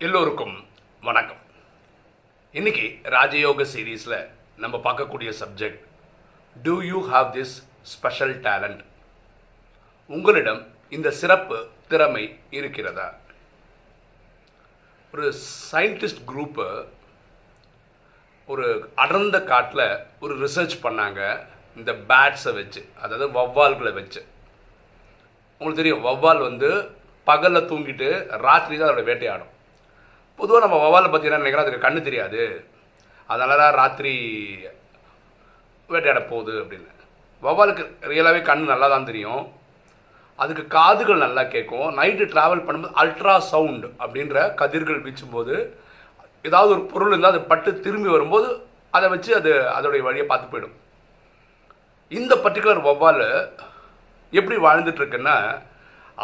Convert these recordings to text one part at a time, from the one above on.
எல்லோருக்கும் வணக்கம். இன்னைக்கு ராஜயோக சீரீஸில் நம்ம பார்க்கக்கூடிய subject do you have this special talent உங்களிடம் இந்த சிறப்பு திறமை இருக்கிறதா? ஒரு சயின்டிஸ்ட் குரூப்பு ஒரு அடர்ந்த காட்டில் ஒரு ரிசர்ச் பண்ணாங்க. இந்த பேட்ஸை வச்சு அதாவது வவ்வால்களை வச்சு. உங்களுக்கு தெரியும் வவ்வால் வந்து பகலில் தூங்கிட்டு ராத்திரி தான் அதோட வேட்டையாடும். பொதுவாக நம்ம வவ்வாலை பார்த்தீங்கன்னா நினைக்கிறோம்? அதுக்கு கண்ணு தெரியாது. அதனால தான் ராத்திரி வேட்டையாட போகுது அப்படின்னு. வவாலுக்கு ரியலாகவே கண் நல்லா தான் தெரியும். அதுக்கு காதுகள் நல்லா கேட்கும். நைட்டு ட்ராவல் பண்ணும்போது அல்ட்ரா சவுண்ட் அப்படின்ற கதிர்கள் வீச்சும்போது ஏதாவது ஒரு பொருள் இருந்தால் அது பட்டு திரும்பி வரும்போது அதை வச்சு அது அதோடைய வழியை பார்த்து போயிடும். இந்த பர்டிகுலர் வவ்வால் எப்படி வாழ்ந்துட்டு இருக்குன்னா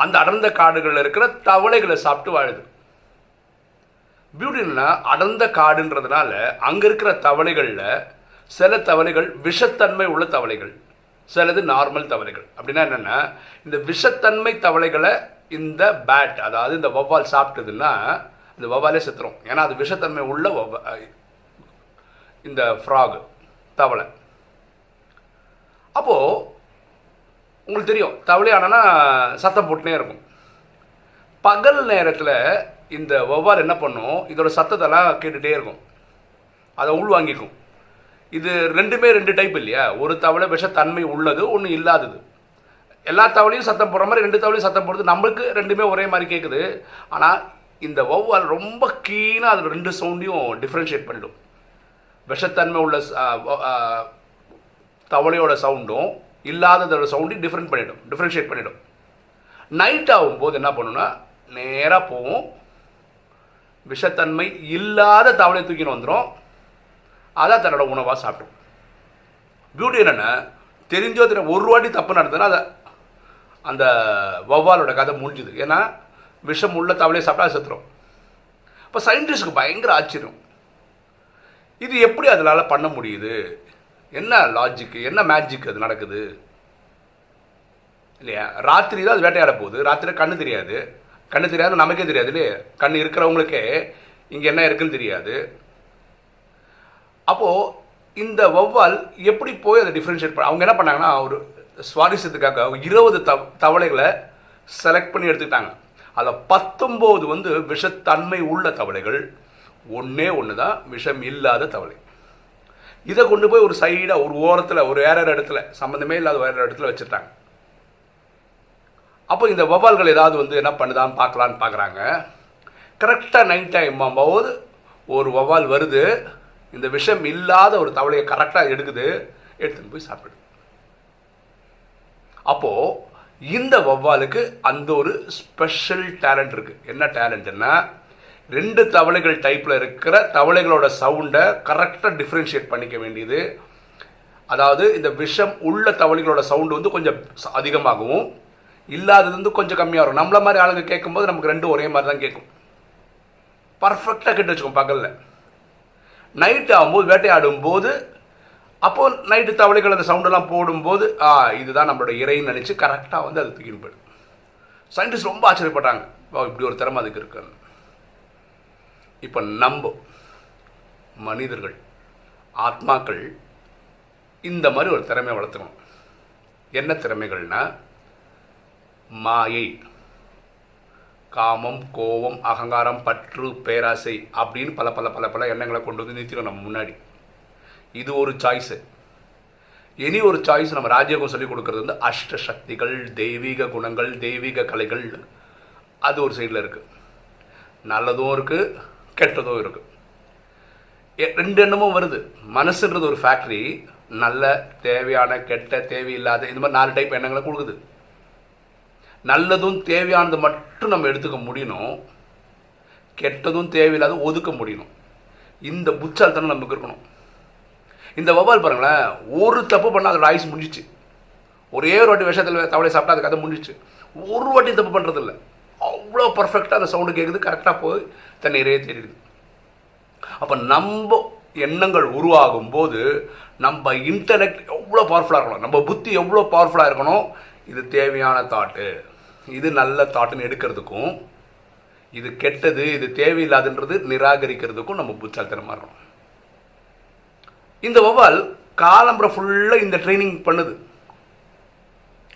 அந்த அடர்ந்த காடுகளில் இருக்கிற தவளைகளை சாப்பிட்டு வாழுது. பியூட்டின்னா அடர்ந்த காடுன்றதுனால அங்கே இருக்கிற தவளைகளில் சில தவளைகள் விஷத்தன்மை உள்ள தவளைகள் சிலது நார்மல் தவளைகள் அப்படின்னா என்னென்னா இந்த விஷத்தன்மை தவளைகளை இந்த பேட் அதாவது இந்த வவ்வால் சாப்பிட்டதுன்னா இந்த வவ்வாலே செத்துரும். ஏன்னா அது விஷத்தன்மை உள்ள வவ்வ இந்த ஃப்ராகு தவளை. அப்போது உங்களுக்கு தெரியும் தவளை ஆனால் சத்தம் போட்டுனே இருக்கும். பகல் நேரத்தில் இந்த வௌவால் என்ன பண்ணும்? இதோட சத்தத்தெல்லாம் கேட்டுகிட்டே இருக்கும். அதை உள்வாங்கிக்கும். இது ரெண்டுமே ரெண்டு டைப் இல்லையா? ஒரு தவளை விஷத்தன்மை உள்ளது ஒன்று இல்லாதது. எல்லா தவளையும் சத்தம் போடுற மாதிரி ரெண்டு தவளையும் சத்தம் போடுறது நம்மளுக்கு ரெண்டுமே ஒரே மாதிரி கேட்குது ஆனால் இந்த வௌவால் ரொம்ப கீனாக அதில் ரெண்டு சவுண்டையும் டிஃப்ரென்ஷியேட் பண்ணிடும். விஷத்தன்மை உள்ள தவளையோட சவுண்டும் இல்லாததோட சவுண்டையும் டிஃப்ரெண்ட் பண்ணிடும். டிஃப்ரென்ஷியேட் பண்ணிடும். நைட் ஆகும்போது என்ன பண்ணுன்னா நேராக போகும். விஷத்தன்மை இல்லாத தவளை தூக்கின்னு வந்துடும் அதான் தன்னோட உணவாக சாப்பிடும். பியூட்டி என்னென்னா தெரிஞ்சோ தெரியும் ஒரு வாட்டி தப்பு நடந்ததுன்னா அதை அந்த வௌவாலோட கதை முடிஞ்சுது. ஏன்னா விஷம் உள்ள தவளையை சாப்பிட்டா செத்துரும். இப்போ சயின்டிஸ்டுக்கு பயங்கர ஆச்சரியம். இது எப்படி அதனால் பண்ண முடியுது? என்ன லாஜிக்கு என்ன மேஜிக் அது நடக்குது? இல்லையா? ராத்திரி தான் அது வேட்டையாட போகுது. ராத்திரி கண்ணு தெரியாது. கண்ணு தெரியாது நமக்கே தெரியாது இல்லையே? கண் இருக்கிறவங்களுக்கே இங்கே என்ன இருக்குன்னு தெரியாது. அப்போது இந்த வௌவால் எப்படி போய் அதை டிஃப்ரென்ஷியேட் பண்ண அவங்க என்ன பண்ணாங்கன்னா ஒரு சுவாரஸ்யத்துக்காக இருபது தவ தவளைகளை செலக்ட் பண்ணி எடுத்துக்கிட்டாங்க. அதில் பத்தொம்போது வந்து விஷத்தன்மை உள்ள தவளைகள் ஒன்றே ஒன்று தான் விஷம் இல்லாத தவளை. இதை கொண்டு போய் ஒரு சைடாக ஒரு ஓரத்தில் ஒரு வேற ஒரு இடத்துல சம்மந்தமே இல்லாத வேற இடத்துல வச்சுட்டாங்க அப்போ இந்த வௌவால்கள் ஏதாவது வந்து என்ன பண்ணுதான்னு பார்க்கலான்னு பார்க்குறாங்க. கரெக்டாக நைட் டைம் போது ஒரு வௌவால் வருது. இந்த விஷம் இல்லாத ஒரு தவளையை கரெக்டாக எடுக்குது. எடுத்துன்னு போய் சாப்பிடுது. அப்போது இந்த வௌவாலுக்கு அந்த ஒரு ஸ்பெஷல் டேலண்ட் இருக்குது என்ன டேலண்ட்னா ரெண்டு தவளைகள் டைப்பில் இருக்கிற தவளைகளோட சவுண்டை கரெக்டாக டிஃப்ரென்ஷியேட் பண்ணிக்க வேண்டியது. அதாவது இந்த விஷம் உள்ள தவளைகளோட சவுண்டு வந்து கொஞ்சம் அதிகமாகவும் இல்லாதது வந்து கொஞ்சம் கம்மியாக வரும். நம்மள மாதிரி ஆளுங்க கேட்கும்போது நமக்கு ரெண்டும் ஒரே மாதிரி தான் கேட்கும். பர்ஃபெக்டாக கெட்டு வச்சுக்கோம் பகலில். நைட் ஆகும்போது வேட்டையாடும் போது அப்போ நைட்டு தவளைகள் அந்த சவுண்டெல்லாம் போடும்போது ஆ இதுதான் நம்மளோட இறைன்னு நினச்சி கரெக்டாக வந்து அது தூக்கின்னு போயிடும். சயின்டிஸ்ட் ரொம்ப ஆச்சரியப்பட்டாங்க. இப்படி ஒரு திறமை அதுக்கு இருக்குன்னு இப்போ நம்ம மனிதர்கள் ஆத்மாக்கள் இந்த மாதிரி ஒரு திறமையை வளர்த்துக்கணும். என்ன திறமைகள்னா மாயை. காமம் கோபம் அகங்காரம் பற்று பேராசை அப்படின்னு பல பல பல பல எண்ணங்களை கொண்டு வந்து நிறுத்திடும் நம்ம முன்னாடி. இது ஒரு சாய்ஸு இனி ஒரு சாய்ஸ் நம்ம ராஜயோகம் சொல்லிக் கொடுக்கறது வந்து அஷ்ட சக்திகள் தெய்வீக குணங்கள் தெய்வீக கலைகள். அது ஒரு சைடில் இருக்குது நல்லதும் இருக்குது கெட்டதும் இருக்குது எ- ரெண்டு எண்ணமும் வருது. மனசுன்றது ஒரு ஃபேக்ட்ரி நல்ல தேவையான கெட்ட தேவையில்லாத இந்த மாதிரி நாலு டைப் எண்ணங்களை கொடுக்குது. நல்லதும் தேவையானது மட்டும் நம்ம எடுத்துக்க முடியணும். கெட்டதும் தேவையில்லாத ஒதுக்க முடியணும். இந்த புச்சால்தனம் நமக்கு இருக்கணும். இந்த வவால் பாருங்களேன் ஒரு தப்பு பண்ணால் அதோட ஆயுசு முடிஞ்சிச்சு. ஒரே ஒரு வாட்டி விஷயத்தில் தவளை சாப்பிட்டா அது கதை முடிஞ்சிச்சு. ஒரு வாட்டி தப்பு பண்ணுறதில்ல அவ்வளோ பர்ஃபெக்டாக அந்த சவுண்டு கேட்குது கரெக்டாக போய் தண்ணீரே தெரியுது. அப்போ நம்ம எண்ணங்கள் உருவாகும் போது நம்ம இன்டலெக்ட் எவ்வளோ பவர்ஃபுல்லாக இருக்கணும் நம்ம புத்தி எவ்வளோ பவர்ஃபுல்லாக இருக்கணும் இது தேவையான தாட்டு இது நல்ல தாட்டுன்னு எடுக்கிறதுக்கும் இது கெட்டது இது தேவையில்லாதுன்றது நிராகரிக்கிறதுக்கும் நம்ம புத்தால்தனமாக இருக்கணும். இந்த வௌவால் காலம்புற ஃபுல்லாக இந்த ட்ரைனிங் பண்ணுது.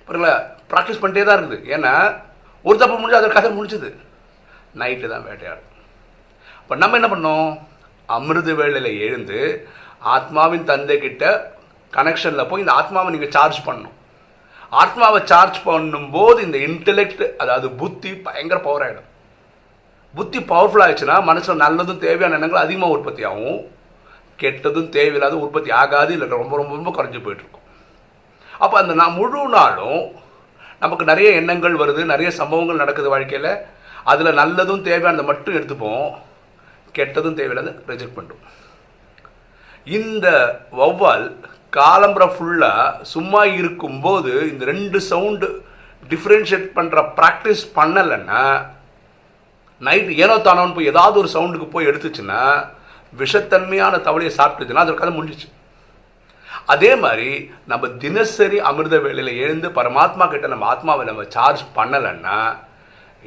பாருங்களா ப்ராக்டிஸ் பண்ணிட்டே தான் இருக்குது. ஏன்னா ஒரு தப்பு முடிஞ்சு அதோட கதை முடிஞ்சுது. நைட்டு தான் வேட்டையாடும். இப்போ நம்ம என்ன பண்ணோம்? அமிர்த வேளையில் எழுந்து ஆத்மாவின் தந்தை கிட்ட கனெக்ஷனில் போய் இந்த ஆத்மாவை நீங்கள் சார்ஜ் பண்ணணும். ஆத்மாவை சார்ஜ் பண்ணும்போது இந்த இன்டெலெக்ட் அதாவது புத்தி பயங்கர பவர் ஆகிடும் புத்தி பவர்ஃபுல் ஆயிடுச்சுன்னா மனசில் நல்லதும் தேவையான எண்ணங்கள் அதிகமாக உற்பத்தி ஆகும். கெட்டதும் தேவையில்லாத உற்பத்தி ஆகாது இல்லை ரொம்ப ரொம்ப ரொம்ப குறைஞ்சி போயிட்டுருக்கும். அப்போ அந்த நான் முழு நாளும் நமக்கு நிறைய எண்ணங்கள் வருது நிறைய சம்பவங்கள் நடக்குது வாழ்க்கையில். அதில் நல்லதும் தேவையானதை மட்டும் எடுத்துப்போம். கெட்டதும் தேவையில்லாத ரிஜெக்ட் பண்ணுறோம் இந்த வௌவால் காலம்புற ஃபுல்லாக சும்மா இருக்கும்போது இந்த ரெண்டு சவுண்டு டிஃப்ரென்ஷியேட் பண்ணுற ப்ராக்டிஸ் பண்ணலைன்னா நைட் ஏனோ தானோன்னு போய் ஏதாவது ஒரு சவுண்டுக்கு போய் எடுத்துச்சுன்னா விஷத்தன்மையான தவளையை சாப்பிட்டுச்சுன்னா அதற்கு கதை முடிஞ்சிச்சு. அதே மாதிரி நம்ம தினசரி அமிர்த வேலையில் எழுந்து பரமாத்மா கிட்ட நம்ம ஆத்மாவை நம்ம சார்ஜ் பண்ணலைன்னா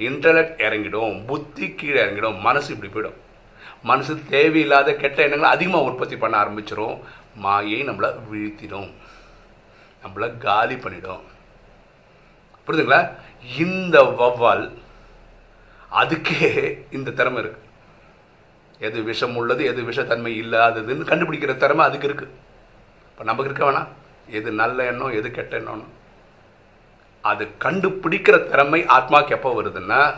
இன்டர்நெட் இறங்கிடும் புத்தி கீழே இறங்கிடும் மனசு இப்படி போயிடும். மனசு தேவையில்லாத கெட்ட எண்ணங்களை அதிகமாக உற்பத்தி பண்ண ஆரம்பிச்சிடும் மாயை நம்மளை வீழ்த்திடும். நம்மளை காலி பண்ணிடும். புரியுதுங்களா? இந்த வௌவால் அதுக்கே இந்த திறமை இருக்கு. எது விஷம் உள்ளது எது விஷத்தன்மை இல்லாததுன்னு கண்டுபிடிக்கிற திறமை அதுக்கு இருக்கு. இப்போ நமக்கு இருக்க வேணாம். எது நல்ல எண்ணம் எது கெட்ட எண்ணம்னு. அது கண்டுபிடிக்கிற திறமை ஆத்மாவுக்கு எப்போ வருதுன்னா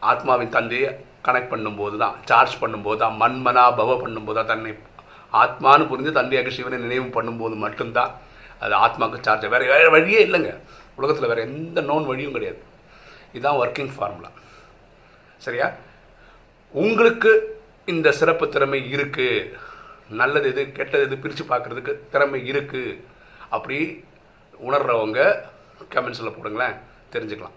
ஆத்மாவின் தந்தையை கனெக்ட் பண்ணும்போது தான் சார்ஜ் பண்ணும்போது தான் மண்மனா பவ பண்ணும்போது தான் தன்னை ஆத்மான்னு புரிஞ்சு தந்தையாக சிவனை நினைவு பண்ணும்போது மட்டும்தான் அது ஆத்மாவுக்கு சார்ஜ் வேறு வேறு வழியே இல்லைங்க. உலகத்தில் வேறு எந்த நோன் வழியும் கிடையாது. இதுதான் ஒர்க்கிங் ஃபார்முலா சரியா? உங்களுக்கு இந்த சிறப்பு திறமை இருக்குது நல்லது எது கெட்டது எது பிரித்து பார்க்குறதுக்கு திறமை இருக்குது அப்படி உணர்றவங்க கமெண்ட்ஸில் போடுங்களேன். தெரிஞ்சுக்கலாம்.